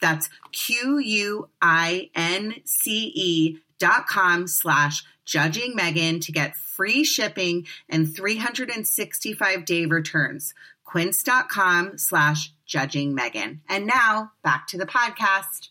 That's Q U I N C E dot com slash judging Megan to get free shipping and 365 day returns. Quince.com slash judging Megan. And now back to the podcast.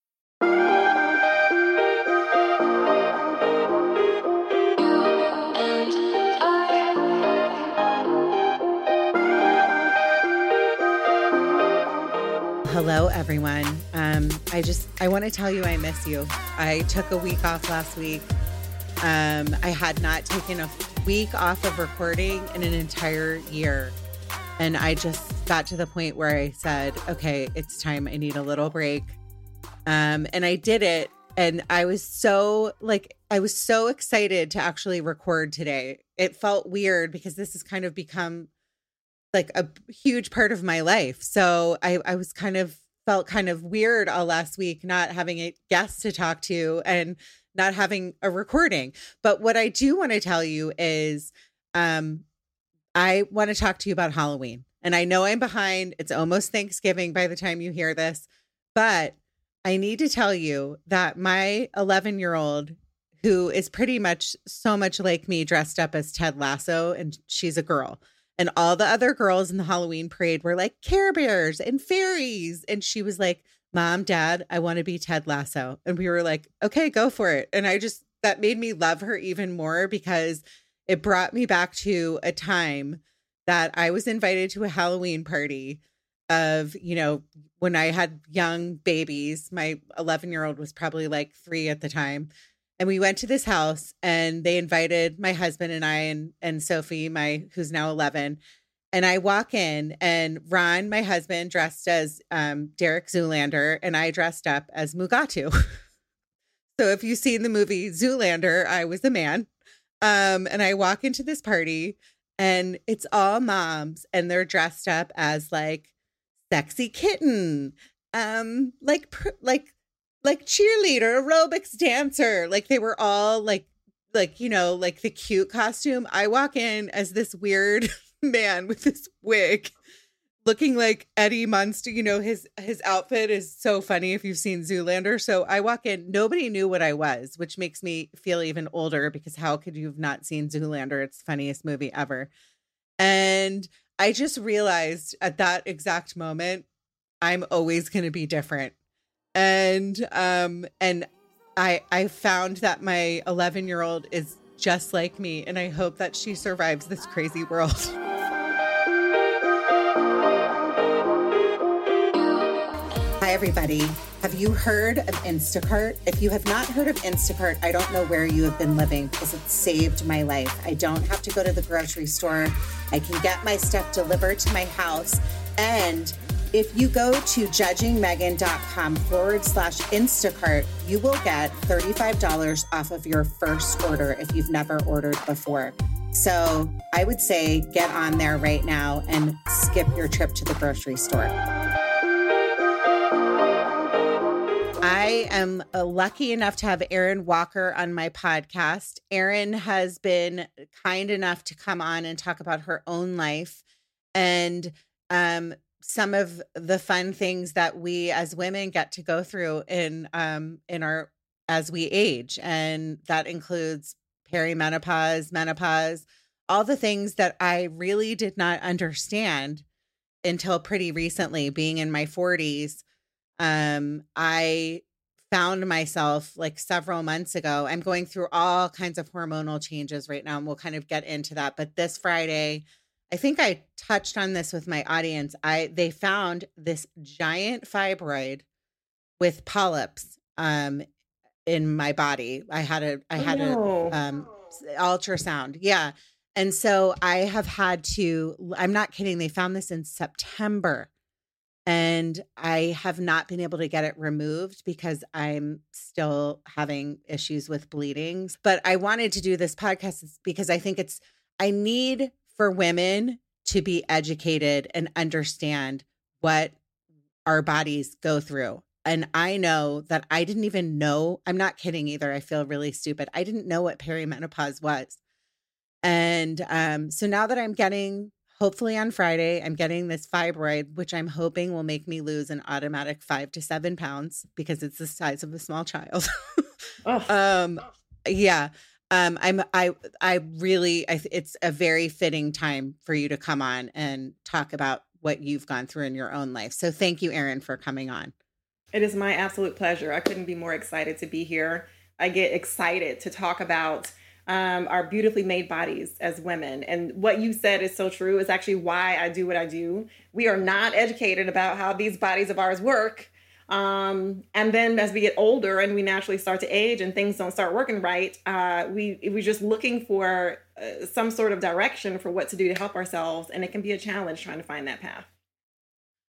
Hello, everyone. Um, I just I want to tell you I miss you. I took a week off last week. Um, I had not taken a week off of recording in an entire year, and I just got to the point where I said, "Okay, it's time. I need a little break." Um, and I did it, and I was so like I was so excited to actually record today. It felt weird because this has kind of become like a huge part of my life. So I, I was kind of felt kind of weird all last week not having a guest to talk to and not having a recording. But what I do want to tell you is um I want to talk to you about Halloween. And I know I'm behind. It's almost Thanksgiving by the time you hear this, but I need to tell you that my 11 year old, who is pretty much so much like me, dressed up as Ted Lasso, and she's a girl. And all the other girls in the Halloween parade were like Care Bears and fairies. And she was like, Mom, Dad, I want to be Ted Lasso. And we were like, okay, go for it. And I just, that made me love her even more because it brought me back to a time that I was invited to a Halloween party of, you know, when I had young babies. My 11 year old was probably like three at the time and we went to this house and they invited my husband and I and and Sophie, my who's now 11. And I walk in and Ron, my husband, dressed as um, Derek Zoolander, and I dressed up as Mugatu. so if you've seen the movie Zoolander, I was the man. Um, and I walk into this party and it's all moms and they're dressed up as like sexy kitten, um, like like like cheerleader, aerobics dancer. Like they were all like like you know like the cute costume. I walk in as this weird man with this wig looking like Eddie Munster. You know, his his outfit is so funny if you've seen Zoolander. So I walk in, nobody knew what I was, which makes me feel even older because how could you have not seen Zoolander? It's funniest movie ever. And I just realized at that exact moment, I'm always going to be different and um and i i found that my 11 year old is just like me and i hope that she survives this crazy world hi everybody Have you heard of Instacart? If you have not heard of Instacart, I don't know where you have been living because it saved my life. I don't have to go to the grocery store. I can get my stuff delivered to my house. And if you go to judgingmegan.com forward slash Instacart, you will get $35 off of your first order if you've never ordered before. So I would say get on there right now and skip your trip to the grocery store. I am uh, lucky enough to have Erin Walker on my podcast. Erin has been kind enough to come on and talk about her own life and um, some of the fun things that we as women get to go through in um, in our as we age, and that includes perimenopause, menopause, all the things that I really did not understand until pretty recently, being in my 40s um, I found myself like several months ago. I'm going through all kinds of hormonal changes right now, and we'll kind of get into that. But this Friday, I think I touched on this with my audience. I they found this giant fibroid with polyps um in my body. I had a I had oh, no. a um ultrasound. Yeah. And so I have had to I'm not kidding, they found this in September and I have not been able to get it removed because I'm still having issues with bleedings. But I wanted to do this podcast because I think it's, I need for women to be educated and understand what our bodies go through. And I know that I didn't even know, I'm not kidding either. I feel really stupid. I didn't know what perimenopause was. And um, so now that I'm getting hopefully on Friday, I'm getting this fibroid, which I'm hoping will make me lose an automatic five to seven pounds because it's the size of a small child. Um, yeah. Um, I'm, I, I really, I, it's a very fitting time for you to come on and talk about what you've gone through in your own life. So thank you, Erin, for coming on. It is my absolute pleasure. I couldn't be more excited to be here. I get excited to talk about um, our beautifully made bodies as women. And what you said is so true. It's actually why I do what I do. We are not educated about how these bodies of ours work. Um, and then as we get older and we naturally start to age and things don't start working right, uh, we we're just looking for uh, some sort of direction for what to do to help ourselves, and it can be a challenge trying to find that path.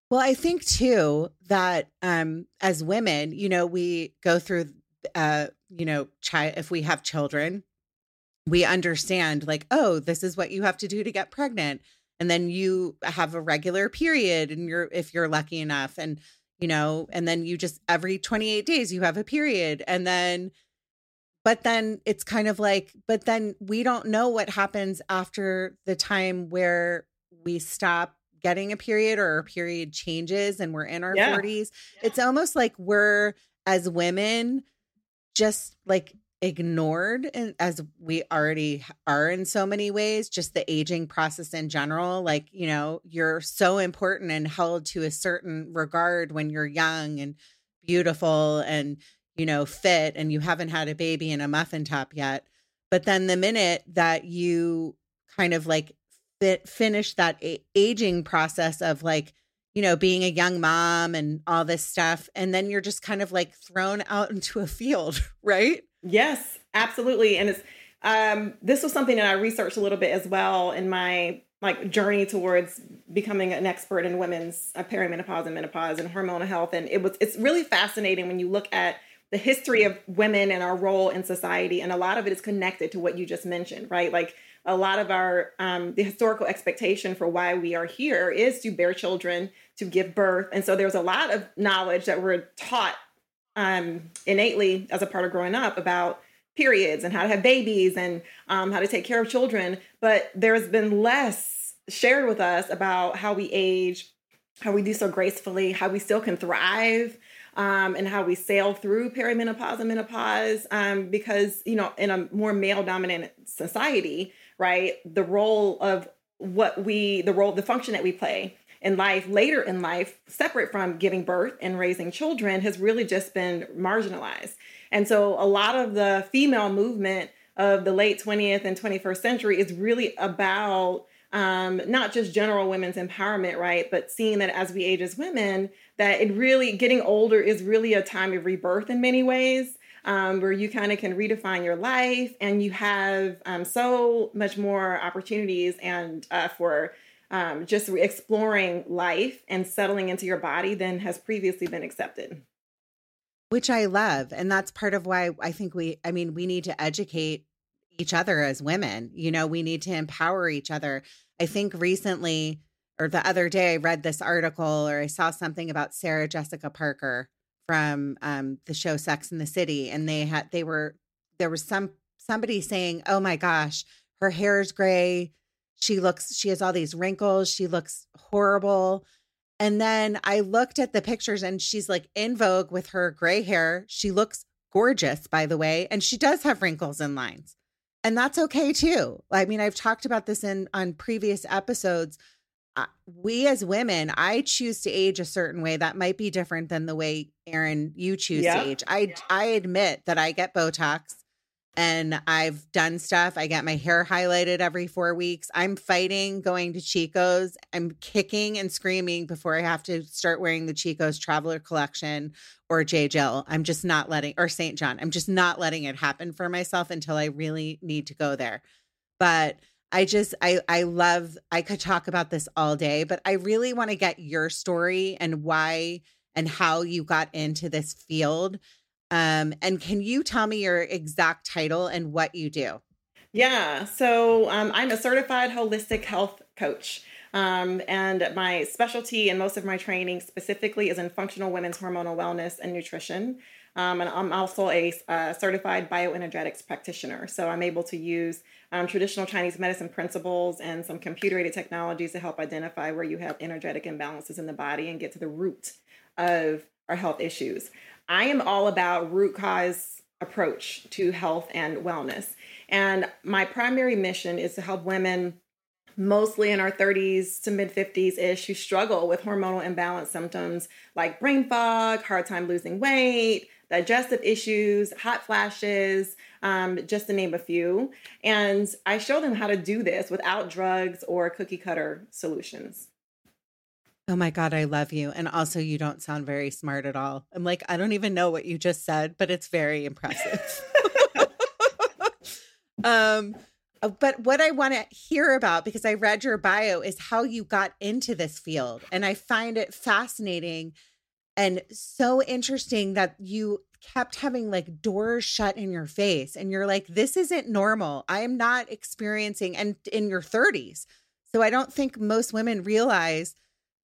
Well, I think too that um, as women, you know, we go through, uh, you know, chi- if we have children, we understand like oh this is what you have to do to get pregnant. And then you have a regular period and you're if you're lucky enough. And you know and then you just every 28 days you have a period and then but then it's kind of like but then we don't know what happens after the time where we stop getting a period or our period changes and we're in our yeah. 40s yeah. it's almost like we're as women just like ignored in, as we already are in so many ways just the aging process in general like you know you're so important and held to a certain regard when you're young and beautiful and you know fit and you haven't had a baby in a muffin top yet. But then the minute that you kind of like fit, finish that a- aging process of like you know being a young mom and all this stuff and then you're just kind of like thrown out into a field right Yes, absolutely. And it's um, this was something that I researched a little bit as well in my like journey towards becoming an expert in women's uh, perimenopause and menopause and hormonal health. And it was it's really fascinating when you look at the history of women and our role in society, and a lot of it is connected to what you just mentioned, right? Like a lot of our um, the historical expectation for why we are here is to bear children, to give birth, and so there's a lot of knowledge that we're taught um, innately as a part of growing up about periods and how to have babies and um, how to take care of children. But there's been less shared with us about how we age, how we do so gracefully, how we still can thrive. Um, and how we sail through perimenopause and menopause um, because you know in a more male dominant society right the role of what we the role the function that we play in life, later in life, separate from giving birth and raising children, has really just been marginalized. And so a lot of the female movement of the late 20th and 21st century is really about um, not just general women's empowerment, right? But seeing that as we age as women, that it really getting older is really a time of rebirth in many ways. Um, where you kind of can redefine your life and you have um, so much more opportunities and uh, for um, just exploring life and settling into your body than has previously been accepted. Which I love. And that's part of why I think we, I mean, we need to educate each other as women. You know, we need to empower each other. I think recently or the other day I read this article or I saw something about Sarah Jessica Parker from um, the show Sex and the City, and they had they were there was some somebody saying, "Oh my gosh, her hair is gray. She looks she has all these wrinkles. She looks horrible." And then I looked at the pictures, and she's like in vogue with her gray hair. She looks gorgeous, by the way, and she does have wrinkles and lines, and that's okay too. I mean, I've talked about this in on previous episodes we as women, I choose to age a certain way that might be different than the way Erin you choose to age. I I admit that I get Botox and I've done stuff. I get my hair highlighted every 4 weeks. I'm fighting going to Chico's. I'm kicking and screaming before I have to start wearing the Chico's Traveler collection or J. Jill. I'm just not letting or St. John. I'm just not letting it happen for myself until I really need to go there. But I just I I love I could talk about this all day, but I really want to get your story and why and how you got into this field. Um, and can you tell me your exact title and what you do? Yeah, so um, I'm a certified holistic health coach. Um, and my specialty and most of my training specifically is in functional women's hormonal wellness and nutrition. Um, and I'm also a uh, certified bioenergetics practitioner. So I'm able to use um, traditional Chinese medicine principles and some computer aided technologies to help identify where you have energetic imbalances in the body and get to the root of our health issues. I am all about root cause approach to health and wellness. And my primary mission is to help women mostly in our 30s to mid 50s ish who struggle with hormonal imbalance symptoms like brain fog, hard time losing weight, digestive issues, hot flashes, um, just to name a few. And I show them how to do this without drugs or cookie cutter solutions. Oh my God, I love you. And also, you don't sound very smart at all. I'm like, I don't even know what you just said, but it's very impressive. um, Uh, but what I want to hear about, because I read your bio, is how you got into this field. And I find it fascinating and so interesting that you kept having like doors shut in your face and you're like this isn't normal i am not experiencing and in your 30s so i don't think most women realize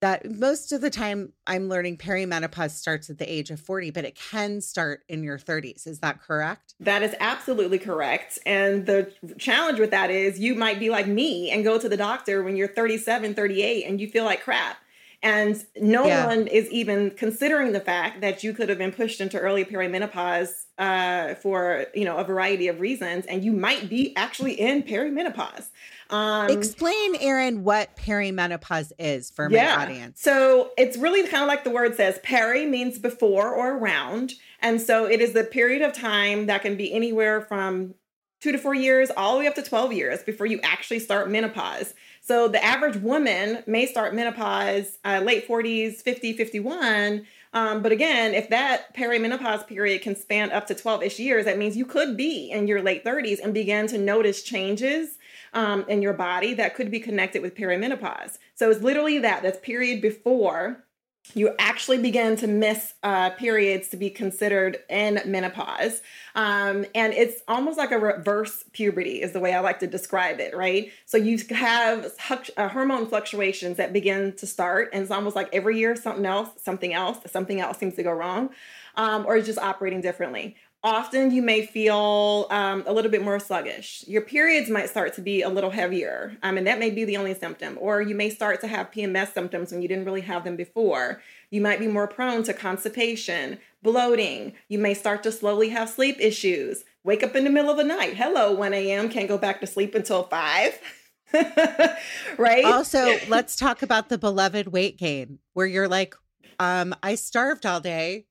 that most of the time i'm learning perimenopause starts at the age of 40 but it can start in your 30s is that correct that is absolutely correct and the challenge with that is you might be like me and go to the doctor when you're 37 38 and you feel like crap and no yeah. one is even considering the fact that you could have been pushed into early perimenopause uh, for you know a variety of reasons, and you might be actually in perimenopause. Um, Explain, Erin, what perimenopause is for yeah. my audience. So it's really kind of like the word says. Peri means before or around, and so it is the period of time that can be anywhere from two to four years, all the way up to 12 years before you actually start menopause. So the average woman may start menopause uh, late 40s, 50, 51. Um, but again, if that perimenopause period can span up to 12 ish years, that means you could be in your late 30s and begin to notice changes um, in your body that could be connected with perimenopause. So it's literally that, that's period before you actually begin to miss uh, periods to be considered in menopause. Um, and it's almost like a reverse puberty, is the way I like to describe it, right? So you have uh, hormone fluctuations that begin to start, and it's almost like every year something else, something else, something else seems to go wrong, um, or it's just operating differently often you may feel um, a little bit more sluggish. Your periods might start to be a little heavier, um, and that may be the only symptom. Or you may start to have PMS symptoms when you didn't really have them before. You might be more prone to constipation, bloating. You may start to slowly have sleep issues. Wake up in the middle of the night. Hello, 1 a.m. Can't go back to sleep until 5. right? Also, let's talk about the beloved weight gain where you're like, um, I starved all day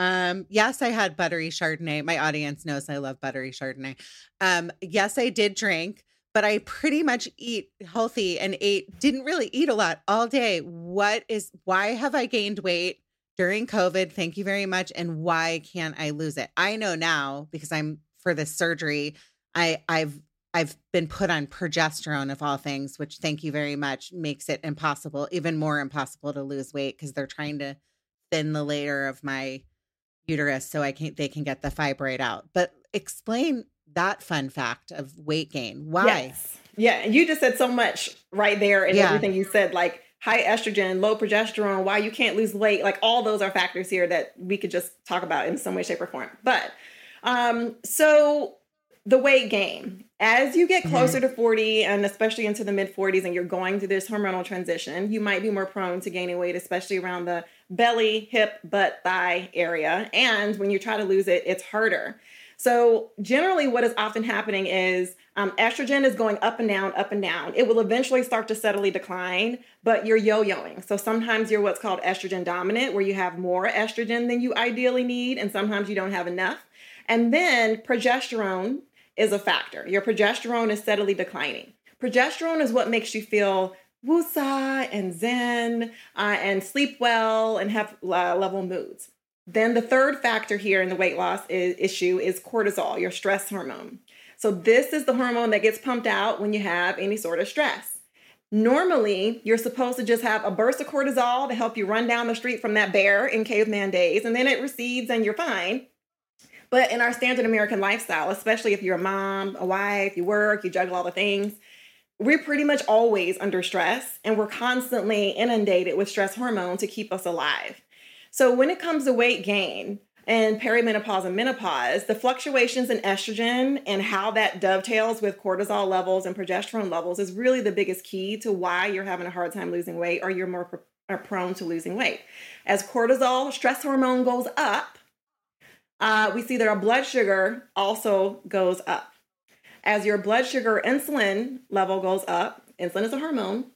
um, yes, I had buttery Chardonnay. My audience knows I love buttery Chardonnay. Um, yes, I did drink, but I pretty much eat healthy and ate, didn't really eat a lot all day. What is, why have I gained weight during COVID? Thank you very much. And why can't I lose it? I know now because I'm for this surgery. I, I've, I've been put on progesterone of all things, which thank you very much makes it impossible, even more impossible to lose weight because they're trying to thin the layer of my uterus so I can they can get the fibroid out. But explain that fun fact of weight gain. Why? Yes. Yeah, you just said so much right there in yeah. everything you said, like high estrogen, low progesterone, why you can't lose weight. Like all those are factors here that we could just talk about in some way, shape, or form. But um, so the weight gain. As you get closer mm-hmm. to 40 and especially into the mid 40s and you're going through this hormonal transition, you might be more prone to gaining weight, especially around the belly, hip, butt, thigh area. And when you try to lose it, it's harder. So, generally, what is often happening is um, estrogen is going up and down, up and down. It will eventually start to steadily decline, but you're yo yoing. So, sometimes you're what's called estrogen dominant, where you have more estrogen than you ideally need, and sometimes you don't have enough. And then progesterone is a factor. Your progesterone is steadily declining. Progesterone is what makes you feel wusa and zen uh, and sleep well and have uh, level moods. Then the third factor here in the weight loss is, issue is cortisol, your stress hormone. So this is the hormone that gets pumped out when you have any sort of stress. Normally, you're supposed to just have a burst of cortisol to help you run down the street from that bear in caveman days, and then it recedes and you're fine. But in our standard American lifestyle, especially if you're a mom, a wife, you work, you juggle all the things, we're pretty much always under stress and we're constantly inundated with stress hormone to keep us alive. So when it comes to weight gain and perimenopause and menopause, the fluctuations in estrogen and how that dovetails with cortisol levels and progesterone levels is really the biggest key to why you're having a hard time losing weight or you're more prone to losing weight. As cortisol, stress hormone goes up, uh, we see that our blood sugar also goes up. As your blood sugar insulin level goes up, insulin is a hormone,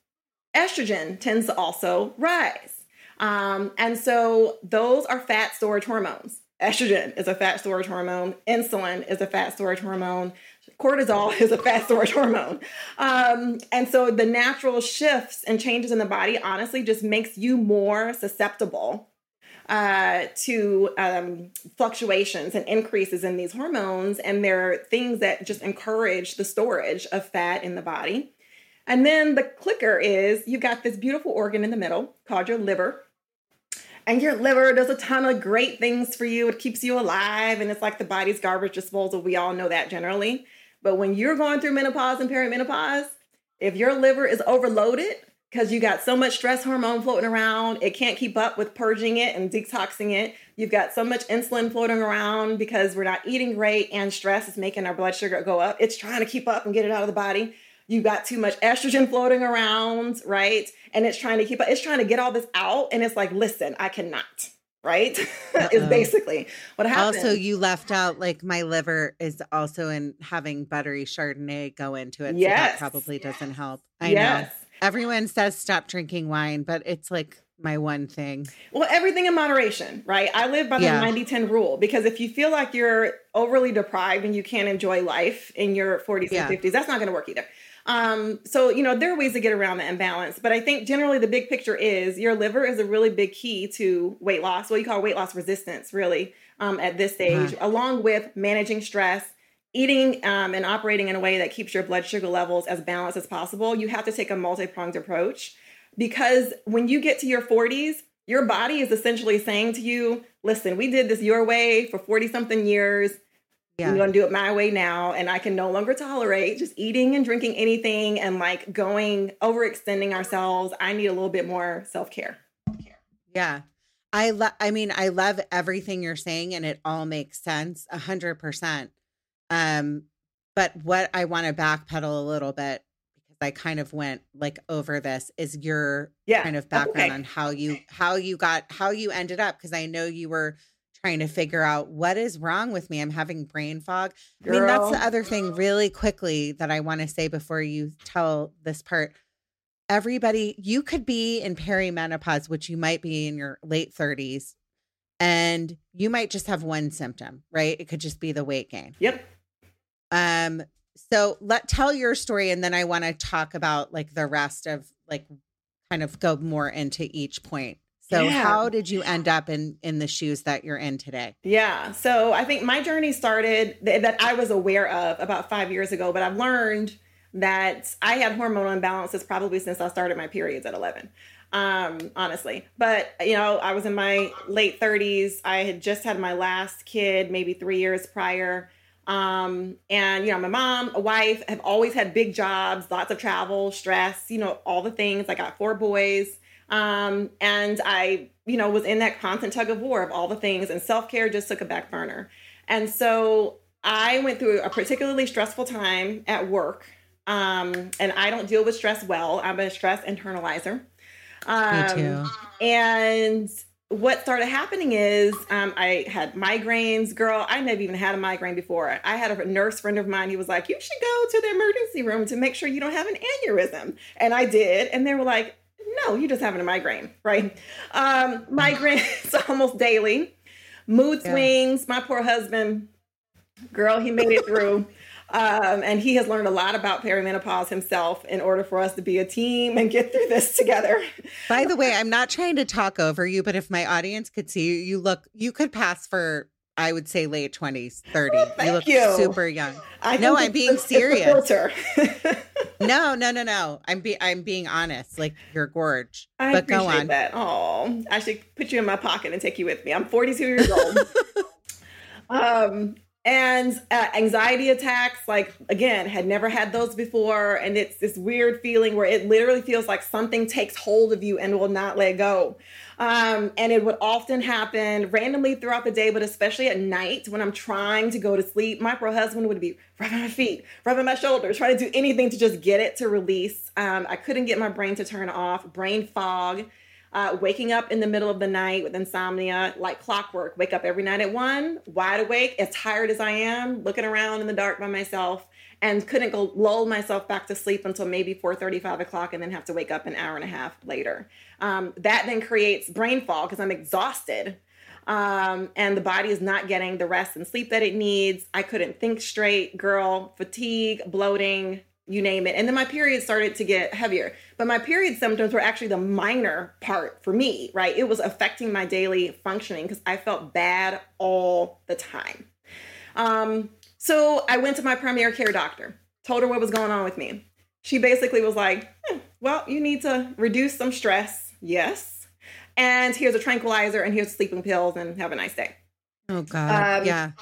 estrogen tends to also rise. Um, and so those are fat storage hormones. Estrogen is a fat storage hormone. Insulin is a fat storage hormone. Cortisol is a fat storage hormone. Um, and so the natural shifts and changes in the body honestly just makes you more susceptible uh, to um, fluctuations and increases in these hormones. And they're things that just encourage the storage of fat in the body. And then the clicker is you got this beautiful organ in the middle called your liver. And your liver does a ton of great things for you. It keeps you alive and it's like the body's garbage disposal. We all know that generally. But when you're going through menopause and perimenopause, if your liver is overloaded because you got so much stress hormone floating around, it can't keep up with purging it and detoxing it. You've got so much insulin floating around because we're not eating great and stress is making our blood sugar go up. It's trying to keep up and get it out of the body you got too much estrogen floating around, right? And it's trying to keep up, it's trying to get all this out. And it's like, listen, I cannot. Right? is basically what happens. Also, you left out like my liver is also in having buttery Chardonnay go into it. Yes. So that probably doesn't help. I yes. know. Everyone says stop drinking wine, but it's like my one thing. Well, everything in moderation, right? I live by the yeah. 90 10 rule because if you feel like you're overly deprived and you can't enjoy life in your 40s yeah. and 50s, that's not going to work either. Um, so, you know, there are ways to get around the imbalance, but I think generally the big picture is your liver is a really big key to weight loss, what you call weight loss resistance, really, um, at this stage, uh-huh. along with managing stress, eating um, and operating in a way that keeps your blood sugar levels as balanced as possible. You have to take a multi pronged approach because when you get to your 40s, your body is essentially saying to you, listen, we did this your way for 40 something years yeah. I'm going to do it my way now. And I can no longer tolerate just eating and drinking anything and like going overextending ourselves. I need a little bit more self care. Yeah. I love, I mean, I love everything you're saying and it all makes sense a hundred percent. Um, but what I want to backpedal a little bit because I kind of went like over this is your yeah. kind of background okay. on how you, how you got, how you ended up. Cause I know you were trying to figure out what is wrong with me. I'm having brain fog. Girl. I mean, that's the other thing, really quickly, that I want to say before you tell this part. Everybody, you could be in perimenopause, which you might be in your late 30s, and you might just have one symptom, right? It could just be the weight gain. Yep. Um, so let tell your story and then I want to talk about like the rest of like kind of go more into each point. So Yeah. how did you end up in in the shoes that you're in today? Yeah. So I think my journey started th- that I was aware of about five years ago, but I've learned that I had hormonal imbalances probably since I started my periods at 11. Um, honestly, but you know, I was in my late 30s. I had just had my last kid, maybe three years prior. Um, and you know, my mom, a wife, have always had big jobs, lots of travel, stress, you know, all the things. I got four boys. Um, and I, you know, was in that constant tug of war of all the things, and self care just took a back burner. And so I went through a particularly stressful time at work. Um, and I don't deal with stress well. I'm a stress internalizer. Um, Me too. And what started happening is um, I had migraines. Girl, I never even had a migraine before. I had a nurse friend of mine. He was like, You should go to the emergency room to make sure you don't have an aneurysm. And I did. And they were like, No, you're just having a migraine, right? Um, migraines almost daily. Mood Yeah. swings. My poor husband, girl, he made it through. Um, and he has learned a lot about perimenopause himself in order for us to be a team and get through this together. By the way, I'm not trying to talk over you, but if my audience could see you, you look you could pass for I would say late 20s, 30. Oh, thank you look you. super young. I No, I'm being serious. No, no, no, no. I'm be I'm being honest. Like you're gorge. I but go appreciate on. that. Oh, I should put you in my pocket and take you with me. I'm 42 years old. um, and uh, anxiety attacks, like again, had never had those before, and it's this weird feeling where it literally feels like something takes hold of you and will not let go. Um, and it would often happen randomly throughout the day, but especially at night when I'm trying to go to sleep. My poor husband would be rubbing my feet, rubbing my shoulders, trying to do anything to just get it to release. Um, I couldn't get my brain to turn off, brain fog, uh, waking up in the middle of the night with insomnia, like clockwork. Wake up every night at one, wide awake, as tired as I am, looking around in the dark by myself, and couldn't go lull myself back to sleep until maybe 4.35 o'clock, and then have to wake up an hour and a half later. Um, that then creates brain fog because I'm exhausted. Um, and the body is not getting the rest and sleep that it needs. I couldn't think straight, girl, fatigue, bloating, you name it. And then my period started to get heavier. But my period symptoms were actually the minor part for me, right? It was affecting my daily functioning because I felt bad all the time. Um, so I went to my primary care doctor, told her what was going on with me. She basically was like, "Hmm, well, you need to reduce some stress. Yes. And here's a tranquilizer and here's sleeping pills and have a nice day. Oh God. Um, yeah.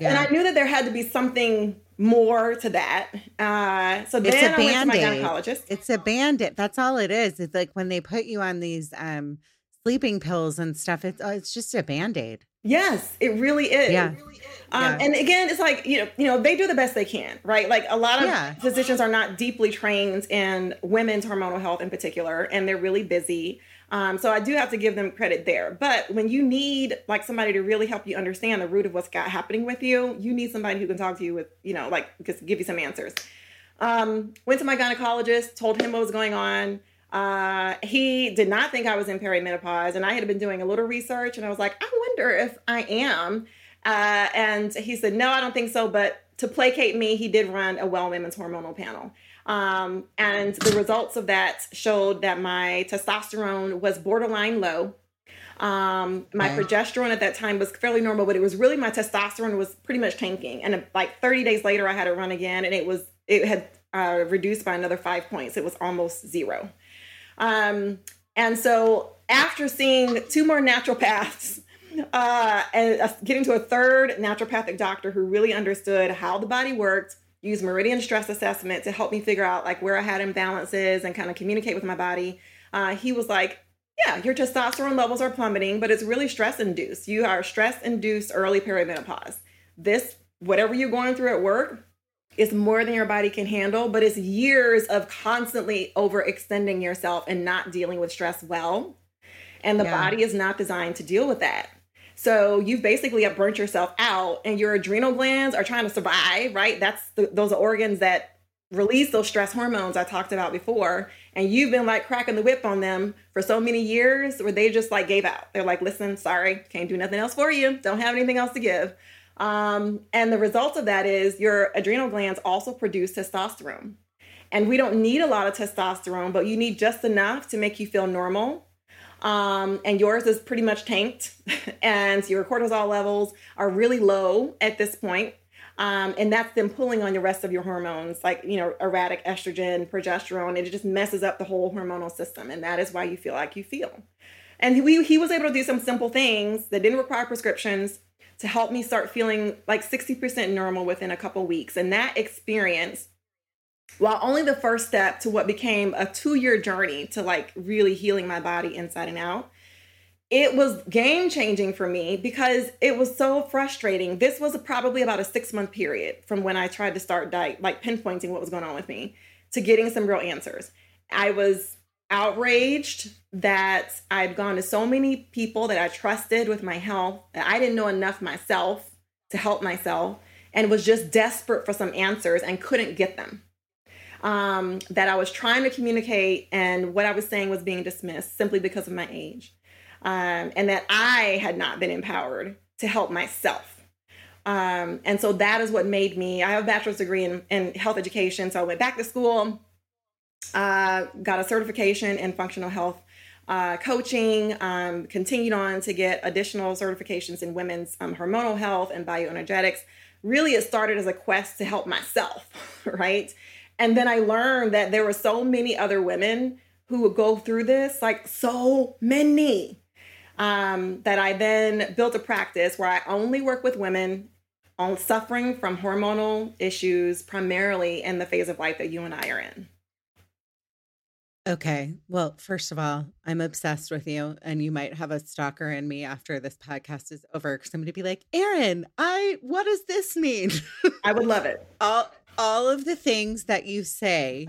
And I knew that there had to be something more to that. Uh, so It's then a I went to my gynecologist. It's a bandit. That's all it is. It's like when they put you on these um sleeping pills and stuff, it's oh, it's just a band-aid. Yes, it really is. Yeah. Um, Yeah. And again, it's like you know, you know, they do the best they can, right? Like a lot of Yeah. physicians are not deeply trained in women's hormonal health in particular, and they're really busy. Um, so I do have to give them credit there. But when you need like somebody to really help you understand the root of what's got happening with you, you need somebody who can talk to you with, you know, like just give you some answers. Um, went to my gynecologist, told him what was going on. Uh, he did not think I was in perimenopause, and I had been doing a little research, and I was like, I wonder if I am. Uh, and he said, No, I don't think so. But to placate me, he did run a Well Women's Hormonal Panel. Um, and the results of that showed that my testosterone was borderline low. Um, my progesterone at that time was fairly normal, but it was really my testosterone was pretty much tanking. And uh, like 30 days later, I had it run again, and it was it had uh, reduced by another five points. It was almost zero. Um, and so after seeing two more naturopaths uh, and uh, getting to a third naturopathic doctor who really understood how the body worked, used meridian stress assessment to help me figure out like where I had imbalances and kind of communicate with my body. Uh, he was like, yeah, your testosterone levels are plummeting, but it's really stress induced. You are stress induced early perimenopause. This, whatever you're going through at work, is more than your body can handle, but it's years of constantly overextending yourself and not dealing with stress well. And the Yeah. body is not designed to deal with that. So you've basically burnt yourself out, and your adrenal glands are trying to survive, right? That's the, those are organs that release those stress hormones I talked about before. And you've been like cracking the whip on them for so many years where they just like gave out. They're like, listen, sorry, can't do nothing else for you. Don't have anything else to give. Um, and the result of that is your adrenal glands also produce testosterone. And we don't need a lot of testosterone, but you need just enough to make you feel normal. Um, and yours is pretty much tanked, and your cortisol levels are really low at this point. Um, and that's then pulling on the rest of your hormones, like you know, erratic estrogen, progesterone, and it just messes up the whole hormonal system. And that is why you feel like you feel. And we, he was able to do some simple things that didn't require prescriptions to help me start feeling like 60% normal within a couple weeks. And that experience, while only the first step to what became a two year journey to like really healing my body inside and out, it was game changing for me because it was so frustrating. This was probably about a six month period from when I tried to start diet, like pinpointing what was going on with me to getting some real answers. I was outraged that I'd gone to so many people that I trusted with my health that I didn't know enough myself to help myself and was just desperate for some answers and couldn't get them. Um, that I was trying to communicate and what I was saying was being dismissed simply because of my age. Um, and that I had not been empowered to help myself. Um, and so that is what made me, I have a bachelor's degree in, in health education. So I went back to school, uh, got a certification in functional health uh, coaching, um, continued on to get additional certifications in women's um, hormonal health and bioenergetics. Really, it started as a quest to help myself, right? And then I learned that there were so many other women who would go through this, like so many, um, that I then built a practice where I only work with women on suffering from hormonal issues, primarily in the phase of life that you and I are in. Okay. Well, first of all, I'm obsessed with you, and you might have a stalker in me after this podcast is over because I'm going to be like, Erin, I, what does this mean? I would love it. all, all of the things that you say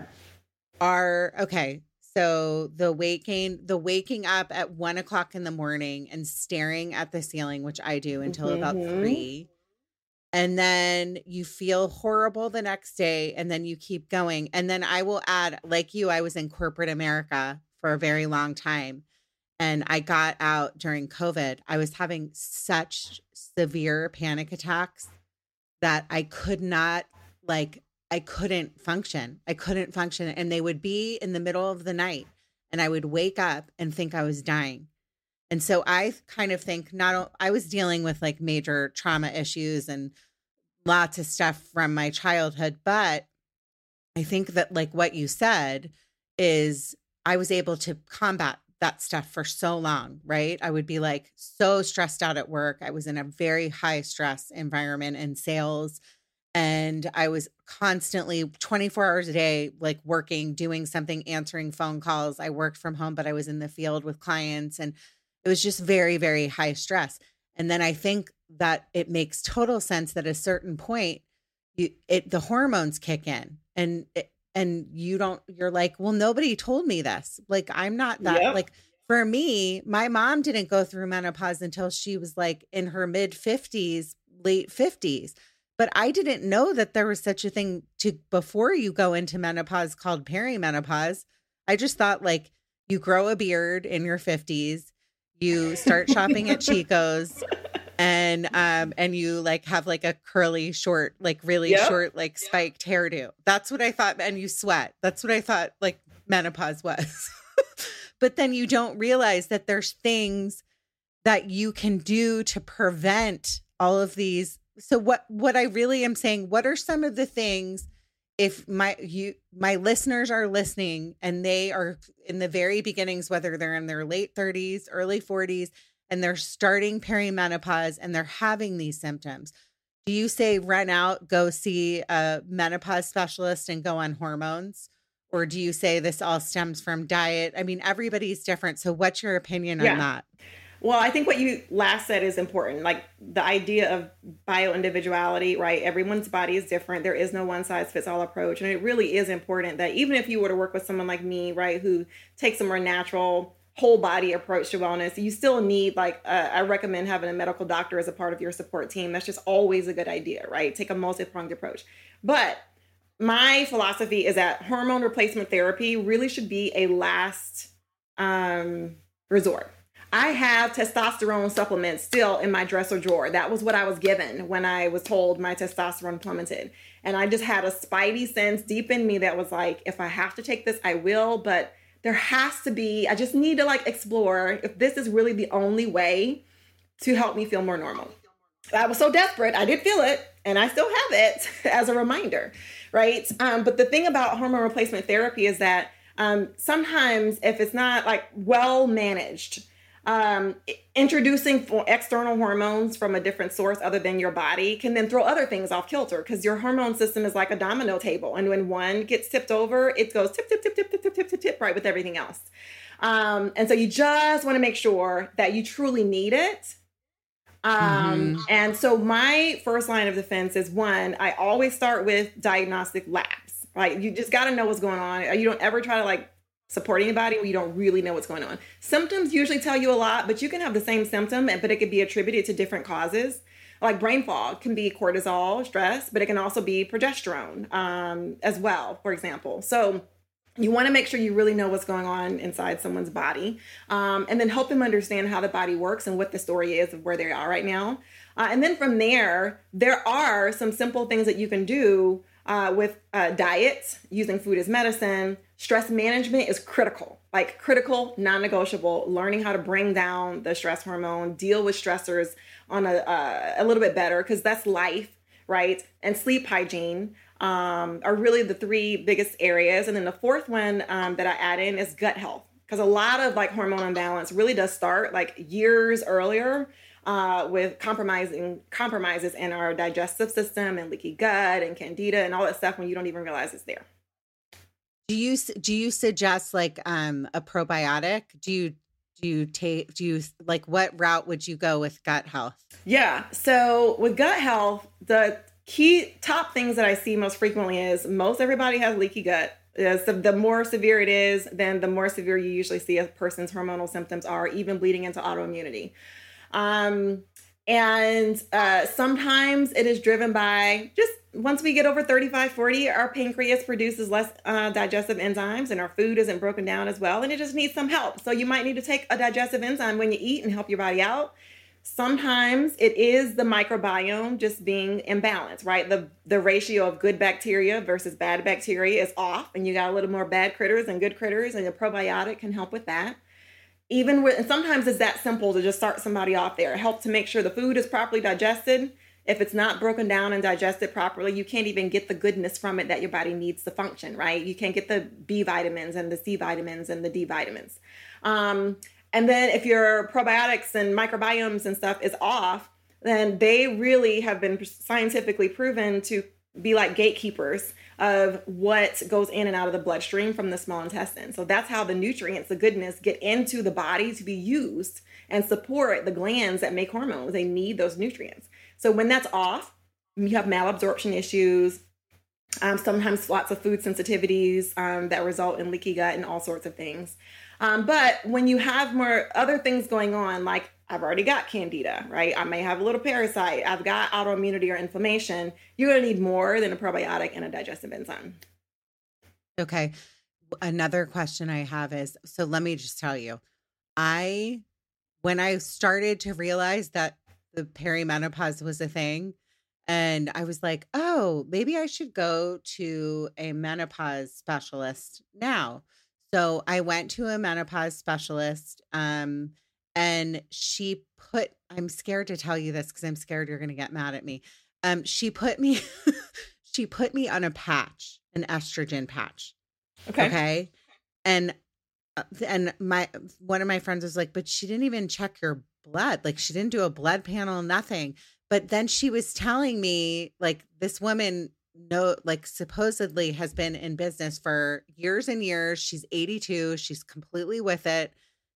are okay. So the waking, the waking up at one o'clock in the morning and staring at the ceiling, which I do until mm-hmm. about three and then you feel horrible the next day and then you keep going and then i will add like you i was in corporate america for a very long time and i got out during covid i was having such severe panic attacks that i could not like i couldn't function i couldn't function and they would be in the middle of the night and i would wake up and think i was dying and so I kind of think not I was dealing with like major trauma issues and lots of stuff from my childhood, but I think that like what you said is I was able to combat that stuff for so long, right? I would be like so stressed out at work. I was in a very high stress environment in sales and I was constantly 24 hours a day, like working, doing something, answering phone calls. I worked from home, but I was in the field with clients and it was just very, very high stress. And then I think that it makes total sense that at a certain point, you it the hormones kick in and it, and you don't you're like, well, nobody told me this. Like I'm not that yep. like for me, my mom didn't go through menopause until she was like in her mid 50s, late 50s. But I didn't know that there was such a thing to before you go into menopause called perimenopause. I just thought like you grow a beard in your 50s you start shopping at Chico's and um and you like have like a curly short like really yep. short like spiked yep. hairdo. That's what I thought and you sweat. That's what I thought like menopause was. but then you don't realize that there's things that you can do to prevent all of these so what what I really am saying what are some of the things if my you my listeners are listening and they are in the very beginnings whether they're in their late 30s early 40s and they're starting perimenopause and they're having these symptoms do you say run out go see a menopause specialist and go on hormones? Or do you say this all stems from diet? I mean everybody's different so what's your opinion yeah. on that well, I think what you last said is important. Like the idea of bio individuality, right? Everyone's body is different. There is no one size fits all approach. And it really is important that even if you were to work with someone like me, right, who takes a more natural, whole body approach to wellness, you still need, like, uh, I recommend having a medical doctor as a part of your support team. That's just always a good idea, right? Take a multi pronged approach. But my philosophy is that hormone replacement therapy really should be a last um, resort I have testosterone supplements still in my dresser drawer. That was what I was given when I was told my testosterone plummeted. And I just had a spidey sense deep in me that was like, if I have to take this, I will. But there has to be, I just need to like explore if this is really the only way to help me feel more normal. I was so desperate. I did feel it, and I still have it as a reminder, right? Um, but the thing about hormone replacement therapy is that um, sometimes, if it's not like well managed, um, introducing external hormones from a different source other than your body can then throw other things off kilter because your hormone system is like a domino table. And when one gets tipped over, it goes tip, tip, tip, tip, tip, tip, tip, tip, tip, right with everything else. Um, and so you just want to make sure that you truly need it. Um, mm-hmm. And so my first line of defense is one, I always start with diagnostic labs, right? You just got to know what's going on. You don't ever try to like support anybody when you don't really know what's going on. Symptoms usually tell you a lot, but you can have the same symptom, but it could be attributed to different causes. Like brain fog can be cortisol, stress, but it can also be progesterone um, as well, for example. So you want to make sure you really know what's going on inside someone's body um, and then help them understand how the body works and what the story is of where they are right now. Uh, and then from there, there are some simple things that you can do uh, with uh, diet, using food as medicine, stress management is critical, like critical, non negotiable. Learning how to bring down the stress hormone, deal with stressors on a, uh, a little bit better, because that's life, right? And sleep hygiene. Um, are really the three biggest areas. And then the fourth one um, that I add in is gut health. Because a lot of like hormone imbalance really does start like years earlier uh, with compromising compromises in our digestive system and leaky gut and candida and all that stuff when you don't even realize it's there. Do you do you suggest like um a probiotic? Do you do you take do you like what route would you go with gut health? Yeah. So with gut health, the key top things that I see most frequently is most everybody has leaky gut. So the more severe it is, then the more severe you usually see a person's hormonal symptoms are, even bleeding into autoimmunity. Um, and uh, sometimes it is driven by just once we get over 35, 40, our pancreas produces less uh, digestive enzymes and our food isn't broken down as well. And it just needs some help. So you might need to take a digestive enzyme when you eat and help your body out. Sometimes it is the microbiome just being imbalanced, right? The the ratio of good bacteria versus bad bacteria is off, and you got a little more bad critters and good critters, and the probiotic can help with that even with and sometimes it's that simple to just start somebody off there. Help to make sure the food is properly digested. If it's not broken down and digested properly you can't even get the goodness from it that your body needs to function right? You can't get the b vitamins and the c vitamins and the d vitamins. Um, and then if your probiotics and microbiomes and stuff is off then they really have been scientifically proven to be like gatekeepers of what goes in and out of the bloodstream from the small intestine. So that's how the nutrients, the goodness, get into the body to be used and support the glands that make hormones. They need those nutrients. So when that's off, you have malabsorption issues, um, sometimes lots of food sensitivities um, that result in leaky gut and all sorts of things. Um, but when you have more other things going on, like I've already got candida, right? I may have a little parasite. I've got autoimmunity or inflammation. You're going to need more than a probiotic and a digestive enzyme. Okay. Another question I have is so let me just tell you, I, when I started to realize that the perimenopause was a thing, and I was like, oh, maybe I should go to a menopause specialist now. So I went to a menopause specialist. Um, and she put i'm scared to tell you this because i'm scared you're going to get mad at me. Um she put me she put me on a patch an estrogen patch okay. okay? And uh, and my one of my friends was like but she didn't even check your blood like she didn't do a blood panel nothing. But then she was telling me like this woman no like supposedly has been in business for years and years she's 82 she's completely with it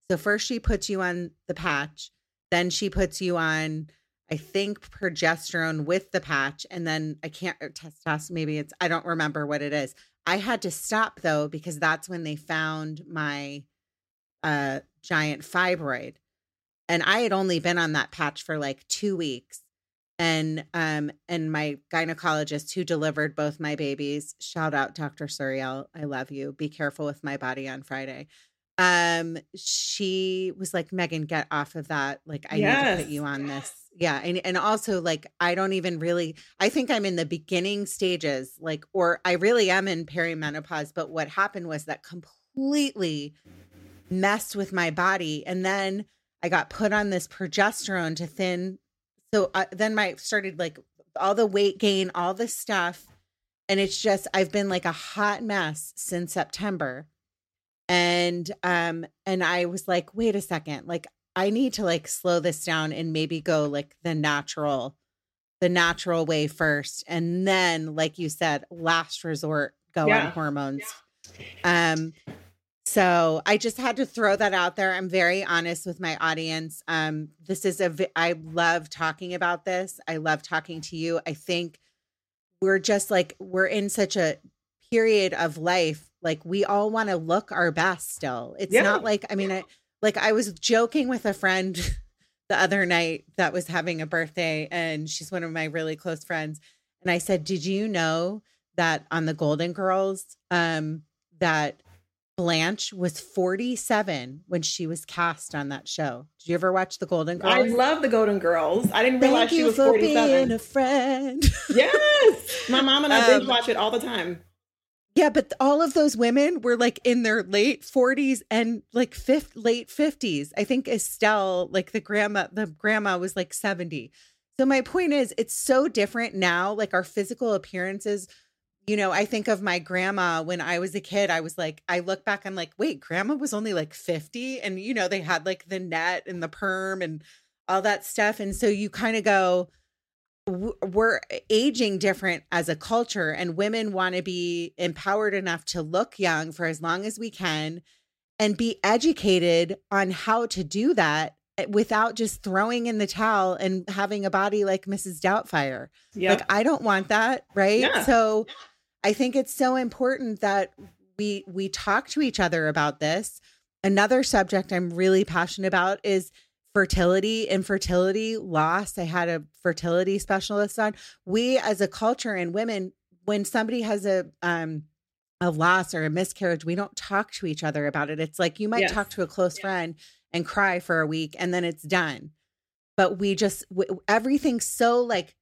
so first she puts you on the patch, then she puts you on I think progesterone with the patch and then I can't testosterone maybe it's I don't remember what it is. I had to stop though because that's when they found my uh giant fibroid. And I had only been on that patch for like 2 weeks. And um and my gynecologist who delivered both my babies, shout out Dr. Suriel, I love you. Be careful with my body on Friday um she was like megan get off of that like i yes. need to put you on this yeah and, and also like i don't even really i think i'm in the beginning stages like or i really am in perimenopause but what happened was that completely messed with my body and then i got put on this progesterone to thin so uh, then my started like all the weight gain all this stuff and it's just i've been like a hot mess since september and um and i was like wait a second like i need to like slow this down and maybe go like the natural the natural way first and then like you said last resort go yeah. on hormones yeah. um so i just had to throw that out there. I'm very honest with my audience. Um this is a i love talking about this. I love talking to you. I think we're just like we're in such a period of life like we all want to look our best still. It's yeah. not like I mean I like I was joking with a friend the other night that was having a birthday and she's one of my really close friends and I said, "Did you know that on the Golden Girls um that Blanche was 47 when she was cast on that show. Did you ever watch the Golden Girls? I love the Golden Girls. I didn't realize Thank she was 47. Being a friend. yes. My mom and I um, binge watch it all the time. Yeah, but all of those women were like in their late 40s and like fifth late 50s. I think Estelle, like the grandma, the grandma was like 70. So my point is it's so different now. Like our physical appearances, you know, I think of my grandma when I was a kid. I was like, I look back, I'm like, wait, grandma was only like 50. And you know, they had like the net and the perm and all that stuff. And so you kind of go, we're aging different as a culture and women want to be empowered enough to look young for as long as we can and be educated on how to do that eh, without just throwing in the towel and having a body like Mrs. Doubtfire. Yep. Like I don't want that, right? Yeah. So I think it's so important that we we talk to each other about this. Another subject I'm really passionate about is fertility, infertility, loss. I had a fertility specialist on. We as a culture and women, when somebody has a um a loss or a miscarriage, we don't talk to each other about it. It's like you might yes. talk to a close friend and cry for a week and then it's done. But we just w- everything's so like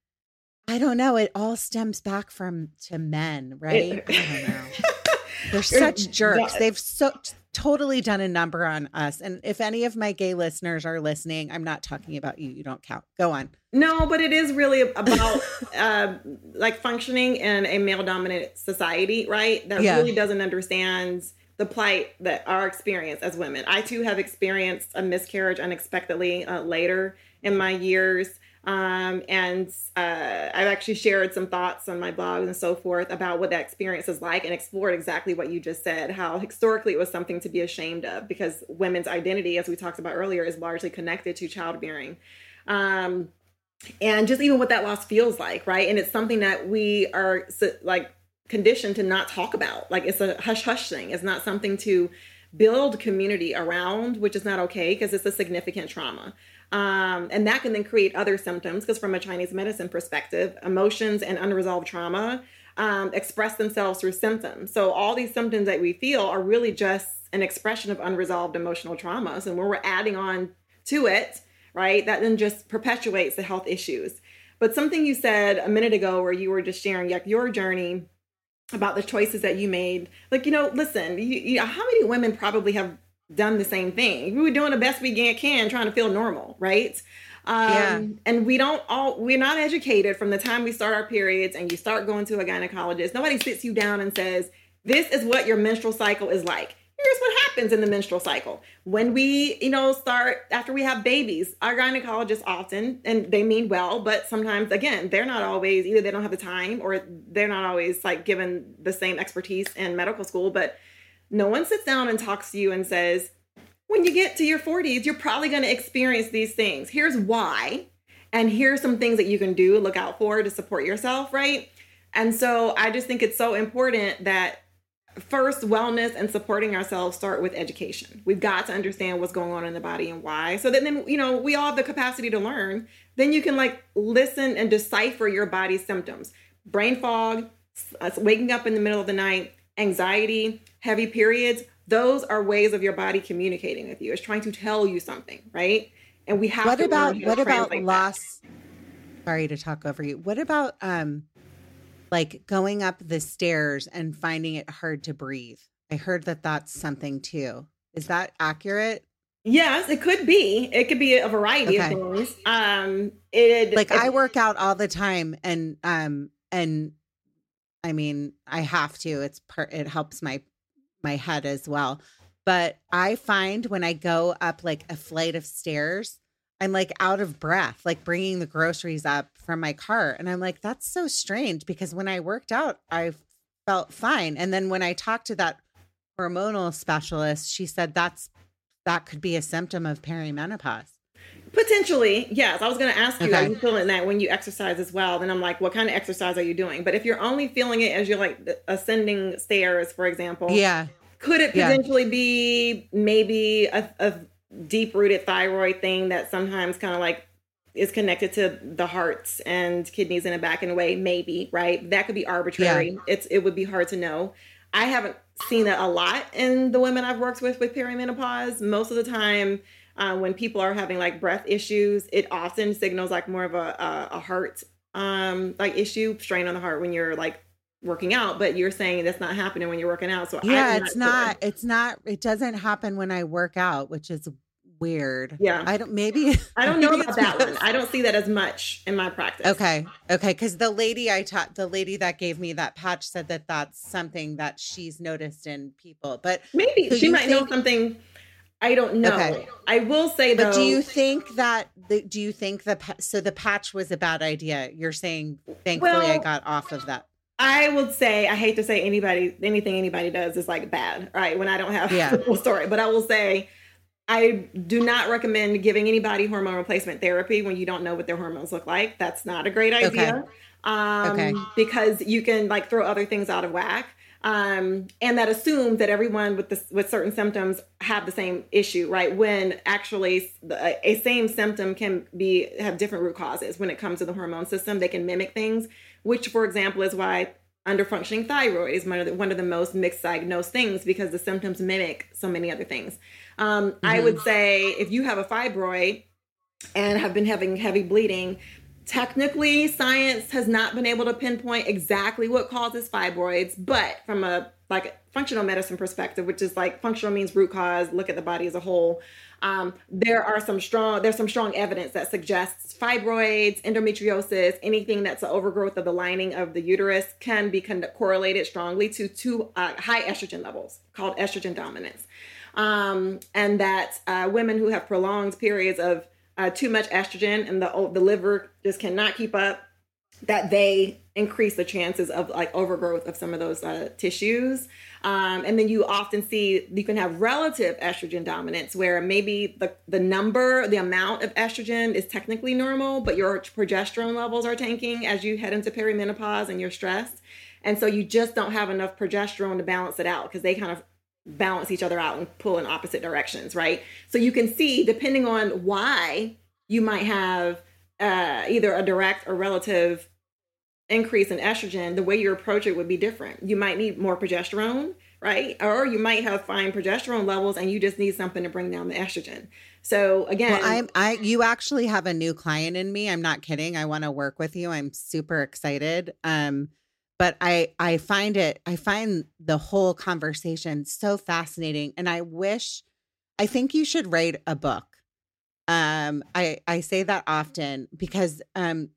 I don't know, it all stems back from to men, right? It, I don't know. They're such jerks. They've so totally done a number on us. And if any of my gay listeners are listening, I'm not talking about you. You don't count. Go on. No, but it is really about uh, like functioning in a male dominant society, right? That yeah. really doesn't understand the plight that our experience as women. I too have experienced a miscarriage unexpectedly uh, later in my years. Um, and uh, I've actually shared some thoughts on my blog and so forth about what that experience is like and explored exactly what you just said how historically it was something to be ashamed of because women's identity, as we talked about earlier, is largely connected to childbearing. Um, and just even what that loss feels like, right? And it's something that we are like conditioned to not talk about. Like it's a hush hush thing, it's not something to build community around, which is not okay because it's a significant trauma. Um, and that can then create other symptoms because, from a Chinese medicine perspective, emotions and unresolved trauma um, express themselves through symptoms. So, all these symptoms that we feel are really just an expression of unresolved emotional traumas. And when we're adding on to it, right, that then just perpetuates the health issues. But something you said a minute ago, where you were just sharing like, your journey about the choices that you made, like, you know, listen, you, you, how many women probably have done the same thing. We were doing the best we can, trying to feel normal, right? Um, yeah. And we don't all, we're not educated from the time we start our periods and you start going to a gynecologist. Nobody sits you down and says, this is what your menstrual cycle is like. Here's what happens in the menstrual cycle. When we, you know, start after we have babies, our gynecologists often, and they mean well, but sometimes, again, they're not always, either they don't have the time or they're not always like given the same expertise in medical school, but no one sits down and talks to you and says, when you get to your 40s, you're probably going to experience these things. Here's why. And here's some things that you can do, look out for to support yourself, right? And so I just think it's so important that first wellness and supporting ourselves start with education. We've got to understand what's going on in the body and why. So that then, you know, we all have the capacity to learn. Then you can like listen and decipher your body's symptoms. Brain fog, waking up in the middle of the night, anxiety, heavy periods, those are ways of your body communicating with you. It's trying to tell you something, right? And we have what to about what about translate that. loss? Sorry to talk over you. What about um like going up the stairs and finding it hard to breathe? I heard that that's something too. Is that accurate? Yes, it could be. It could be a variety Okay. of things. Um, it Like it- I work out all the time and um and I mean, I have to. It's part it helps my my head as well. But I find when I go up like a flight of stairs, I'm like out of breath, like bringing the groceries up from my car. And I'm like, that's so strange because when I worked out, I felt fine. And then when I talked to that hormonal specialist, she said that's that could be a symptom of perimenopause. Potentially, yes. I was going to ask you, Okay. are you feeling that when you exercise as well? Then I'm like, what kind of exercise are you doing? But if you're only feeling it as you're like ascending stairs, for example, Yeah. could it Yeah. potentially be maybe a, a deep rooted thyroid thing that sometimes kind of like is connected to the hearts and kidneys in a back in a way? Maybe, right? That could be arbitrary. It's it would be hard to know. I haven't seen that a lot in the women I've worked with with perimenopause. Most of the time, uh, when people are having like breath issues, it often signals like more of a a, a heart um like issue, strain on the heart when you're like working out. But you're saying that's not happening when you're working out. So Yeah, I'm it's sure. not it's not it doesn't happen when I work out, which is weird. Yeah. I don't maybe I don't know about that one. I don't see that as much in my practice. Okay. Okay. Because the lady I taught, the lady that gave me that patch said that that's something that she's noticed in people. But, Maybe So she might know something. I don't know. Okay. I will say though. but do you think that, the, do you think the, so the patch was a bad idea? You're saying, thankfully, I got off of that. I would say I hate to say anybody anything anybody does is like bad, right? When I don't have Yeah. the full story, but I will say I do not recommend giving anybody hormone replacement therapy when you don't know what their hormones look like. That's not a great idea. Um, Okay. because you can like throw other things out of whack. Um, and that assumes that everyone with this with certain symptoms have the same issue, right? When actually the, a same symptom can be have different root causes when it comes to the hormone system. They can mimic things, which, for example, is why underfunctioning thyroid is one of the, one of the most mixed diagnosed things because the symptoms mimic so many other things. Um, I would say if you have a fibroid and have been having heavy bleeding, technically science has not been able to pinpoint exactly what causes fibroids, but from a like functional medicine perspective, which is like functional means root cause, look at the body as a whole. Um, there are some strong there's some strong evidence that suggests fibroids, endometriosis, anything that's an overgrowth of the lining of the uterus can be con- correlated strongly to two uh, high estrogen levels called estrogen dominance um, and that uh, women who have prolonged periods of uh, too much estrogen and the the liver just cannot keep up, that they increase the chances of like overgrowth of some of those uh, tissues. Um, and then you often see you can have relative estrogen dominance where maybe the, the number, the amount of estrogen is technically normal, but your progesterone levels are tanking as you head into perimenopause and you're stressed. And so you just don't have enough progesterone to balance it out because they kind of balance each other out and pull in opposite directions, right? So you can see, depending on why you might have uh, either a direct or relative increase in estrogen, the way you approach it would be different. You might need more progesterone, right? Or you might have fine progesterone levels and you just need something to bring down the estrogen. So again, Well, I'm I you actually have a new client in me. I'm not kidding. I want to work with you. I'm super excited. Um but I I find it I find the whole conversation so fascinating and I wish I think you should write a book. Um I I say that often because um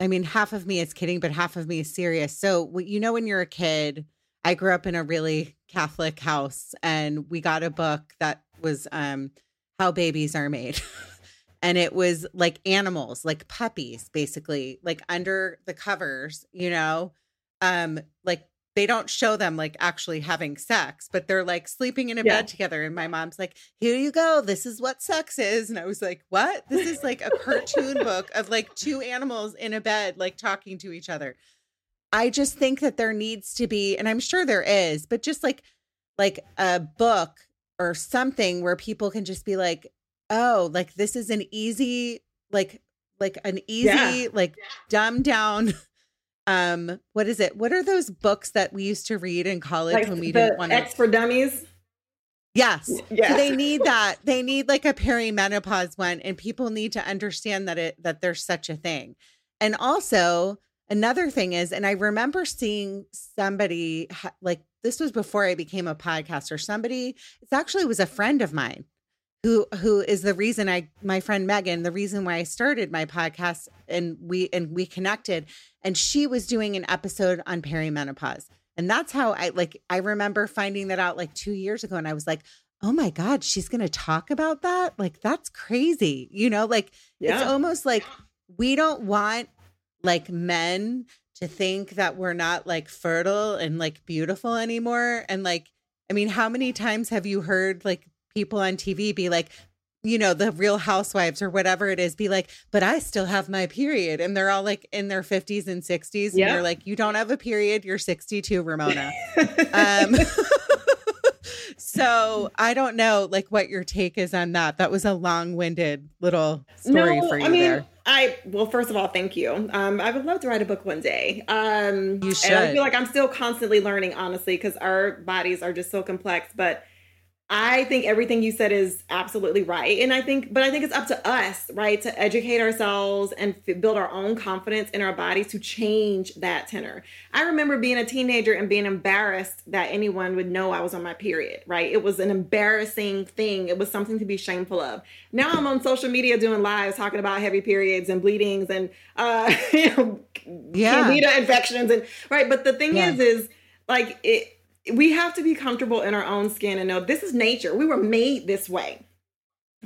I mean half of me is kidding but half of me is serious. So you know when you're a kid, I grew up in a really Catholic house and we got a book that was um how babies are made. and it was like animals, like puppies, basically, like under the covers, you know, um, like they don't show them like actually having sex, but they're like sleeping in a Yeah. bed together. And my mom's like, here you go. This is what sex is. And I was like, what? This is like a cartoon book of like two animals in a bed, like talking to each other. I just think that there needs to be, and I'm sure there is, but just like like a book or something where people can just be like, oh, like this is an easy, like like an easy, Yeah. like dumbed down. Um, what is it? What are those books that we used to read in college like when we didn't want to? X for Dummies. Yes. Yeah. So they need that. They need like a perimenopause one and people need to understand that it that there's such a thing. And also another thing is and I remember seeing somebody like this was before I became a podcaster. Somebody it actually was a friend of mine who who is the reason I my friend Megan, the reason why I started my podcast and we and we connected and she was doing an episode on perimenopause. And that's how I like I remember finding that out like 2 years ago and I was like, "Oh my god, she's going to talk about that?" Like that's crazy. You know, like it's almost like we don't want like men to think that we're not like fertile and like beautiful anymore and like I mean, how many times have you heard like people on TV be like, you know, the real housewives or whatever it is, be like, but I still have my period. And they're all like in their 50s and 60s. And Yeah. you're like, you don't have a period. You're 62, Ramona. um, so I don't know like what your take is on that. That was a long winded little story for you I mean, there. I well, first of all, thank you. Um, I would love to write a book one day. Um, You And I feel like I'm still constantly learning, honestly, because our bodies are just so complex. But I think everything you said is absolutely right, and I think, but I think it's up to us, right, to educate ourselves and f- build our own confidence in our bodies to change that tenor. I remember being a teenager and being embarrassed that anyone would know I was on my period, right? It was an embarrassing thing. It was something to be shameful of. Now I'm on social media doing lives talking about heavy periods and bleedings and uh, you know, Yeah. candida infections and right. But the thing Yeah. is, is like it. We have to be comfortable in our own skin and know this is nature. We were made this way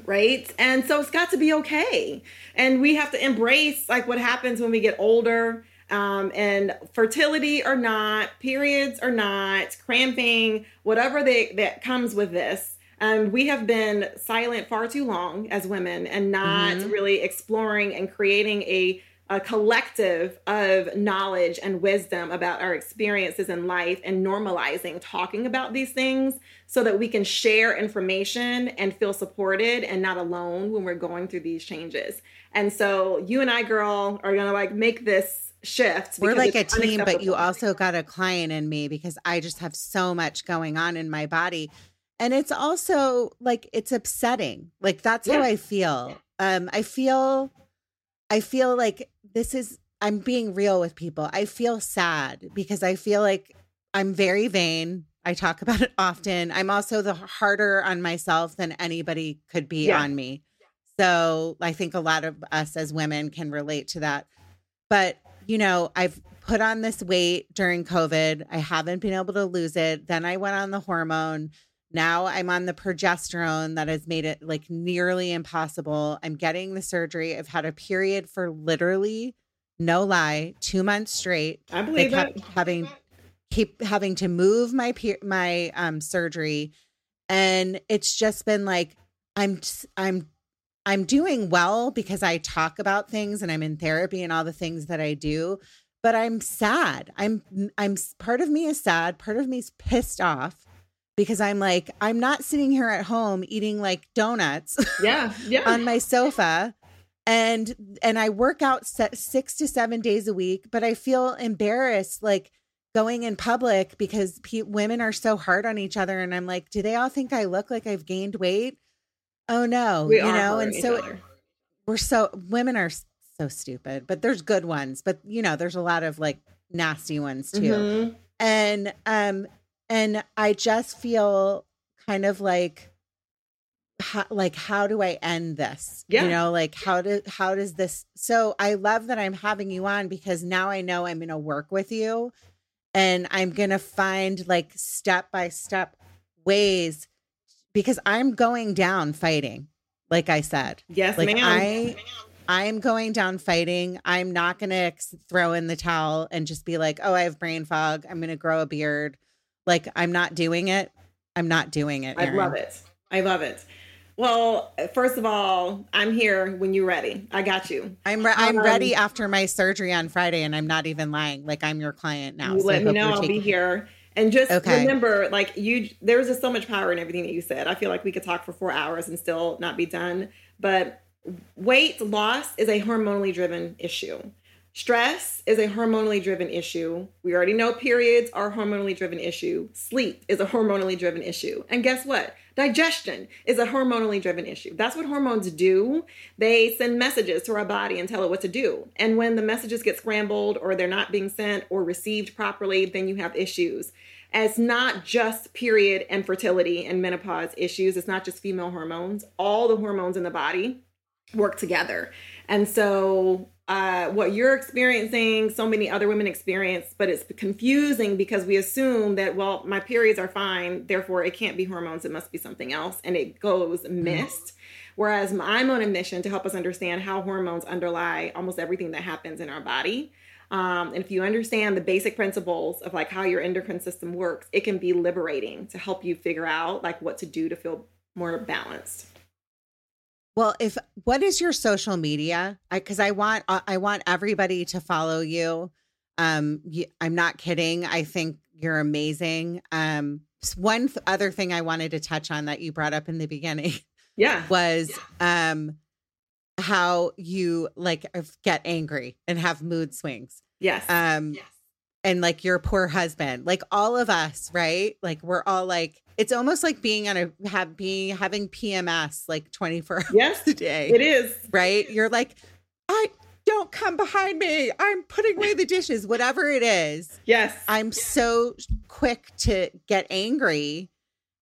right and so it's got to be okay and we have to embrace like what happens when we get older um, and fertility or not periods or not cramping whatever they, that comes with this um, we have been silent far too long as women and not Mhm. really exploring and creating a a collective of knowledge and wisdom about our experiences in life and normalizing talking about these things so that we can share information and feel supported and not alone when we're going through these changes. And so you and I, girl, are gonna like make this shift. We're like a team, but you also got a client in me because I just have so much going on in my body. And it's also like it's upsetting. Like that's how I feel. Um I feel I feel like this is I'm being real with people. I feel sad because I feel like I'm very vain. I talk about it often. I'm also the harder on myself than anybody could be Yeah. on me. So I think a lot of us as women can relate to that. But, you know, I've put on this weight during COVID. I haven't been able to lose it. Then I went on the hormone. Now I'm on the progesterone that has made it like nearly impossible. I'm getting the surgery. I've had a period for literally, no lie, two months straight. I They believe kept it. having keep having to move my pe- my um surgery and it's just been like i'm i'm i'm doing well because i talk about things and i'm in therapy and all the things that i do but i'm sad i'm i'm part of me is sad part of me is pissed off because i'm like i'm not sitting here at home eating like donuts Yeah, yeah. on my sofa. And and I work out 6 to 7 days a week but I feel embarrassed like going in public because pe- women are so hard on each other. And I'm like do they all think I look like I've gained weight? Oh no we you know? and so we're so women are so stupid but there's good ones. But you know there's a lot of like nasty ones too. Mhm. and um and i just feel kind of like how, like how do i end this? Yeah. you know like how do how does this so i love that i'm having you on because now i know i'm going to work with you and i'm going to find like step by step ways because i'm going down fighting like i said. Yes, like ma'am. i i'm going down fighting. I'm not going to throw in the towel and just be like oh i have brain fog. I'm going to grow a beard like i'm not doing it i'm not doing it I love it. I love it. Well, first of all, I'm here when you're ready. I got you. i'm re- i'm Um, ready after my surgery on friday and i'm not even lying like i'm your client now you so let me know. I'll be here. And just Okay. remember, like you, there's just so much power in everything that you said. I feel like we could talk for four hours and still not be done. But weight loss is a hormonally driven issue. Stress is a hormonally driven issue. We already know periods are hormonally driven issue. Sleep is a hormonally driven issue. And guess what? Digestion is a hormonally driven issue. That's what hormones do. They send messages to our body and tell it what to do. And when the messages get scrambled or they're not being sent or received properly, then you have issues. It's not just period and fertility and menopause issues. It's not just female hormones. All the hormones in the body work together. And so uh, what you're experiencing, so many other women experience, but it's confusing because we assume that, well, my periods are fine, therefore it can't be hormones, it must be something else, and it goes mm-hmm. missed. Whereas I'm on a mission to help us understand how hormones underlie almost everything that happens in our body. Um, and if you understand the basic principles of like how your endocrine system works, it can be liberating to help you figure out like what to do to feel more balanced. Well, if what is your social media? Because I, I, want uh, I want everybody to follow you. Um, you, I'm not kidding. I think you're amazing. Um, one th- other thing I wanted to touch on that you brought up in the beginning, yeah, was yeah. um how you like get angry and have mood swings. Yes. Um, yes. And like your poor husband, like all of us, right? Like we're all like it's almost like being on a have being having PMS like 24 hours a day. It is. Right? You're like, I don't come behind me. I'm putting away the dishes, whatever it is. Yes. I'm so quick to get angry.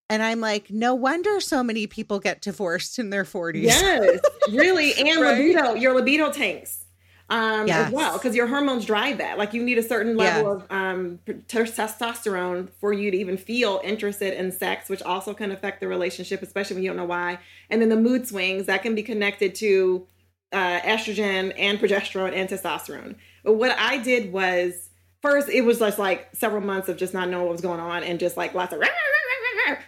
And I'm like, no wonder so many people get divorced in their 40s. Yes, really. And right? libido, your libido tanks um, yes. as well because your hormones drive that. Like you need a certain level yeah. of um, testosterone for you to even feel interested in sex, which also can affect the relationship, especially when you don't know why. And then the mood swings that can be connected to uh, estrogen and progesterone and testosterone. But what I did was first it was just like several months of just not knowing what was going on and just like lots of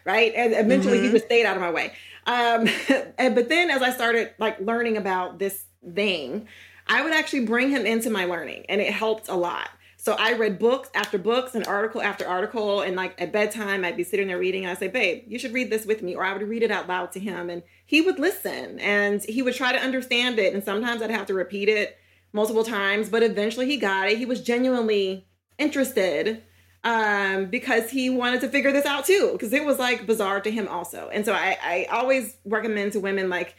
right and eventually mm-hmm. he just stayed out of my way um and, but then as i started like learning about this thing I would actually bring him into my learning and it helped a lot. So I read books after books and article after article. And like at bedtime, I'd be sitting there reading and I'd say, babe, you should read this with me. Or I would read it out loud to him and he would listen and he would try to understand it. And sometimes I'd have to repeat it multiple times, but eventually he got it. He was genuinely interested um, because he wanted to figure this out too, because it was like bizarre to him also. And so I, I always recommend to women like,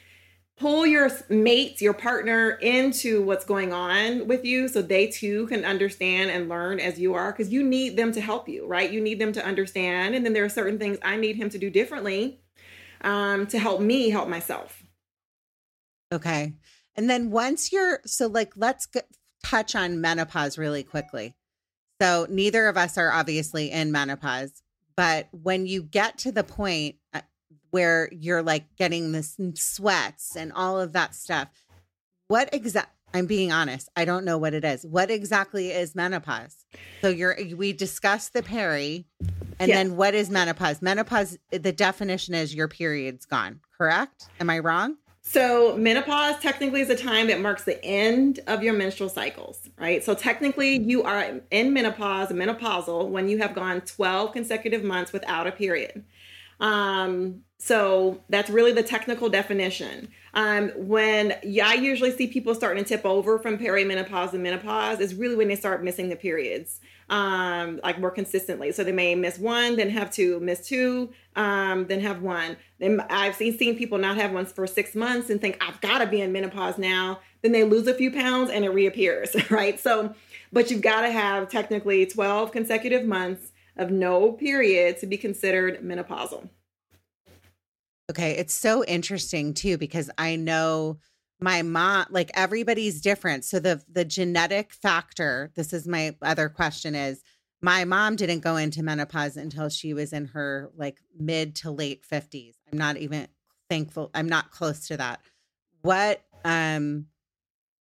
pull your mates, your partner into what's going on with you so they too can understand and learn as you are because you need them to help you, right? You need them to understand. And then there are certain things I need him to do differently um, to help me help myself. Okay. And then once you're, so like, let's get, touch on menopause really quickly. So neither of us are obviously in menopause, but when you get to the point, uh, where you're like getting this sweats and all of that stuff. What exact I'm being honest. I don't know what it is. What exactly is menopause? So you're eh, we discussed the peri and then what is menopause? Menopause eh, the definition is your period's gone, correct? Am I wrong? So, menopause technically is a time that marks the end of your menstrual cycles, right? So, technically, you are in menopause, menopausal, when you have gone 12 consecutive months without a period. Um, so that's really the technical definition. Um, when I usually see people starting to tip over from perimenopause and menopause is really when they start missing the periods, um, like more consistently. So they may miss one, then have two, miss two, um, then have one. Then I've seen seen people not have one for six months and think I've got to be in menopause now. Then they lose a few pounds and it reappears, right? So, but you've got to have technically twelve consecutive months of no period to be considered menopausal. Okay, it's so interesting too because I know my mom like everybody's different. So the the genetic factor, this is my other question is my mom didn't go into menopause until she was in her like mid to late 50s. I'm not even thankful. I'm not close to that. What um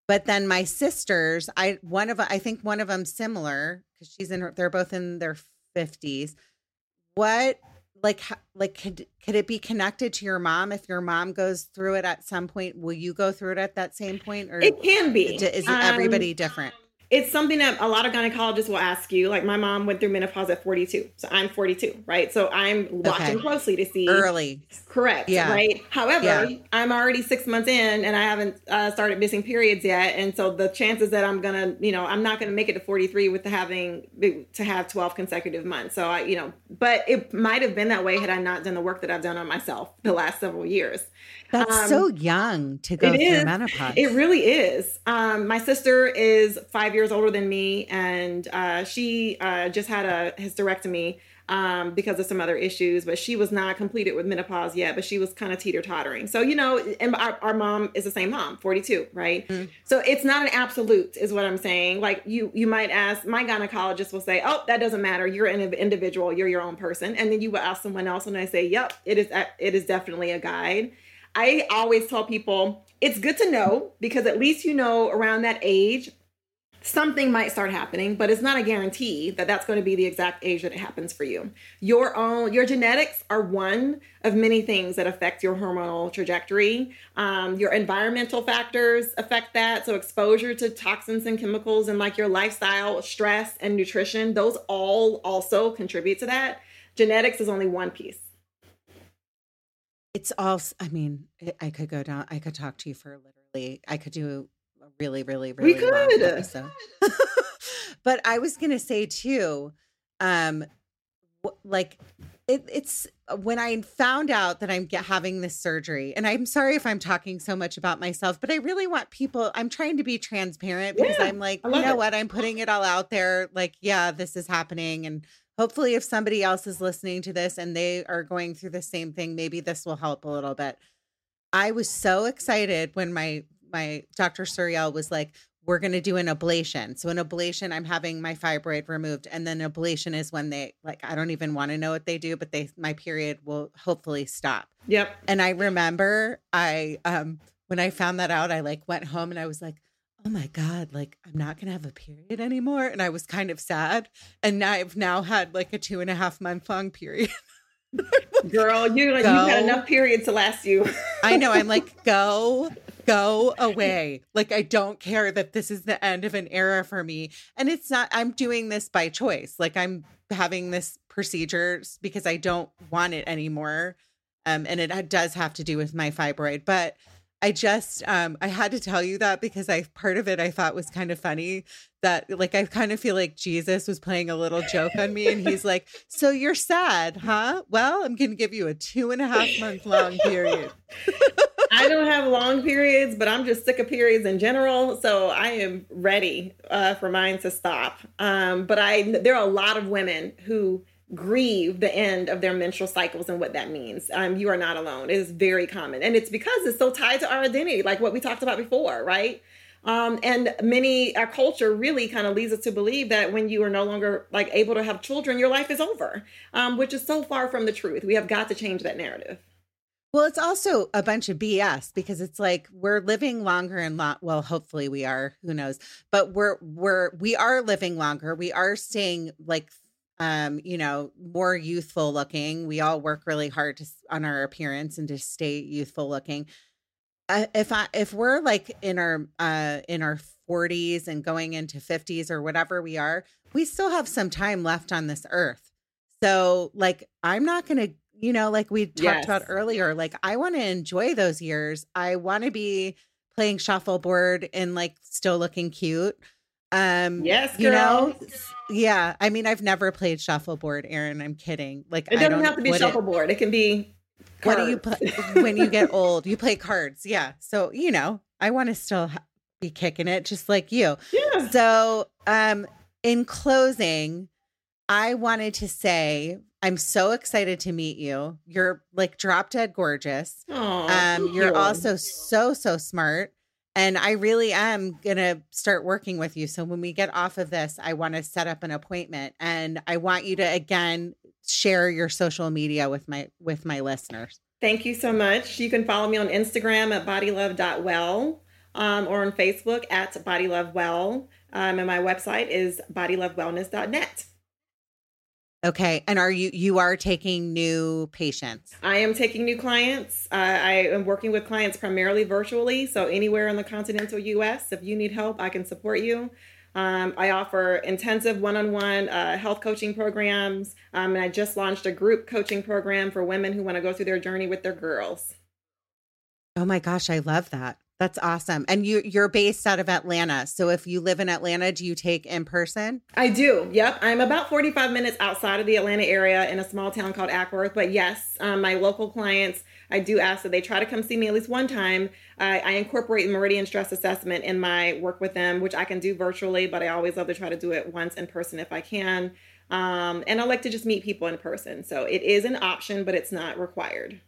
but then my sisters, I one of I think one of them similar cuz she's in her, they're both in their 50s. What like like could could it be connected to your mom if your mom goes through it at some point will you go through it at that same point or it can be is, is um, everybody different it's something that a lot of gynecologists will ask you. Like my mom went through menopause at 42, so I'm 42, right? So I'm watching okay. closely to see early. Correct. Yeah. Right. However, yeah. I'm already six months in, and I haven't uh, started missing periods yet, and so the chances that I'm gonna, you know, I'm not gonna make it to 43 with having to have 12 consecutive months. So I, you know, but it might have been that way had I not done the work that I've done on myself the last several years. That's um, so young to go through is. menopause. It really is. Um, my sister is five years older than me, and uh, she uh, just had a hysterectomy um, because of some other issues, but she was not completed with menopause yet, but she was kind of teeter tottering. So, you know, and our, our, mom is the same mom, 42, right? Mm. So it's not an absolute is what I'm saying. Like you, you might ask, my gynecologist will say, oh, that doesn't matter. You're an individual. You're your own person. And then you will ask someone else and I say, yep, it is, it is definitely a guide. I always tell people it's good to know because at least you know around that age something might start happening, but it's not a guarantee that that's going to be the exact age that it happens for you. Your own, your genetics are one of many things that affect your hormonal trajectory. Um, your environmental factors affect that. So exposure to toxins and chemicals and like your lifestyle, stress and nutrition, those all also contribute to that. Genetics is only one piece. It's all, I mean, I could go down, I could talk to you for literally, I could do really, really, really we could. episode. but I was going to say too, um, like it, it's uh, when I found out that I'm get, having this surgery, and I'm sorry if I'm talking so much about myself, but I really want people. I'm trying to be transparent because yeah, I'm like, you know it. what? I'm putting it all out there. Like, yeah, this is happening, and hopefully if somebody else is listening to this and they are going through the same thing maybe this will help a little bit i was so excited when my my dr suriel was like we're going to do an ablation so an ablation i'm having my fibroid removed and then ablation is when they like i don't even want to know what they do but they my period will hopefully stop yep and i remember i um when i found that out i like went home and i was like oh my God, like I'm not going to have a period anymore. And I was kind of sad. And I've now had like a two and a half month long period. Girl, you like, you had enough periods to last you. I know. I'm like, go, go away. Like, I don't care that this is the end of an era for me. And it's not, I'm doing this by choice. Like, I'm having this procedures because I don't want it anymore. Um, and it does have to do with my fibroid. But I just um I had to tell you that because I part of it I thought was kind of funny that like I kind of feel like Jesus was playing a little joke on me and he's like, So you're sad, huh? Well, I'm gonna give you a two and a half month long period. I don't have long periods, but I'm just sick of periods in general. So I am ready uh, for mine to stop. Um, but I there are a lot of women who grieve the end of their menstrual cycles and what that means. Um, you are not alone. It is very common. And it's because it's so tied to our identity, like what we talked about before, right? Um, and many, our culture really kind of leads us to believe that when you are no longer like able to have children, your life is over, um, which is so far from the truth. We have got to change that narrative. Well, it's also a bunch of BS because it's like we're living longer and lo- well, hopefully we are, who knows, but we're, we're, we are living longer. We are staying like um you know more youthful looking. We all work really hard to, on our appearance and to stay youthful looking. Uh, if i if we're like in our uh in our 40s and going into 50s or whatever we are we still have some time left on this earth. So like i'm not going to you know like we talked yes. about earlier like i want to enjoy those years i want to be playing shuffleboard and like still looking cute um yes girl. you know yeah, I mean, I've never played shuffleboard, Erin. I'm kidding. Like, it doesn't have to be shuffleboard. It, it, can be. Cards. What do you play when you get old? You play cards, yeah. So you know, I want to still ha- be kicking it, just like you. Yeah. So, um, in closing, I wanted to say I'm so excited to meet you. You're like drop dead gorgeous. Aww, um, you're you. also so so smart. And I really am going to start working with you. So when we get off of this, I want to set up an appointment and I want you to again share your social media with my with my listeners. Thank you so much. You can follow me on Instagram at bodylove.well um, or on Facebook at bodylovewell. Um, and my website is bodylovewellness.net. Okay. And are you you are taking new patients? I am taking new clients. Uh, I am working with clients primarily virtually, so anywhere in the continental US, if you need help, I can support you. Um, I offer intensive one on one health coaching programs. Um, and I just launched a group coaching program for women who want to go through their journey with their girls. Oh my gosh, I love that. That's awesome. And you you're based out of Atlanta. So if you live in Atlanta, do you take in person? I do. Yep. I'm about 45 minutes outside of the Atlanta area in a small town called Acworth. But yes, um, my local clients, I do ask that they try to come see me at least one time. I, I incorporate meridian stress assessment in my work with them, which I can do virtually, but I always love to try to do it once in person if I can. Um, and I like to just meet people in person. So it is an option, but it's not required.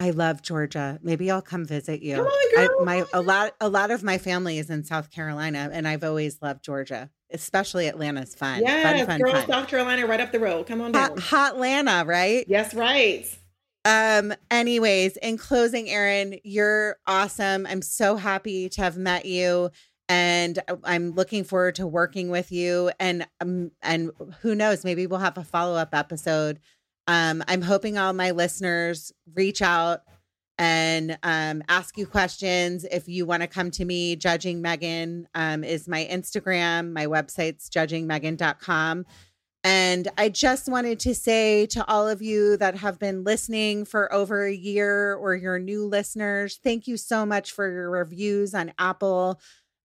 I love Georgia. Maybe I'll come visit you. Come on, girl. I, my a lot a lot of my family is in South Carolina, and I've always loved Georgia, especially Atlanta's fun. Fun, girl, fun. South Carolina, right up the road. Come on down. Hot, hot Atlanta, right? Yes, right. Um. Anyways, in closing, Erin, you're awesome. I'm so happy to have met you, and I'm looking forward to working with you. And um, and who knows, maybe we'll have a follow up episode um, I'm hoping all my listeners reach out and um, ask you questions. If you want to come to me, Judging Megan um, is my Instagram. My website's judgingmegan.com. And I just wanted to say to all of you that have been listening for over a year or your new listeners, thank you so much for your reviews on Apple.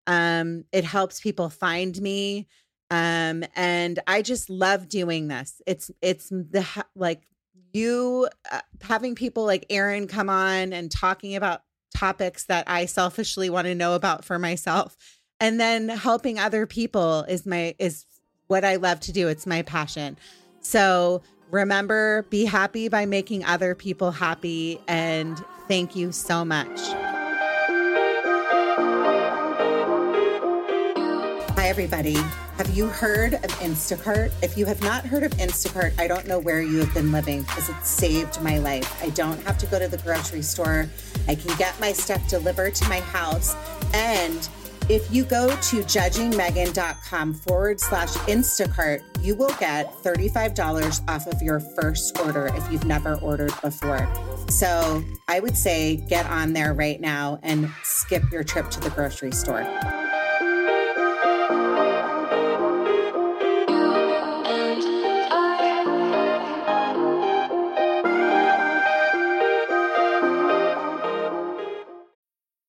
Um, it helps people find me um and i just love doing this. It's it's the like you uh, having people like erin come on and talking about topics that i selfishly want to know about for myself. And then helping other people is my is what i love to do. It's my passion. So remember be happy by making other people happy and thank you so much. Hi, everybody. Have you heard of Instacart? If you have not heard of Instacart, I don't know where you have been living because it saved my life. I don't have to go to the grocery store. I can get my stuff delivered to my house. And if you go to judgingmegan.com forward slash Instacart, you will get $35 off of your first order if you've never ordered before. So I would say get on there right now and skip your trip to the grocery store.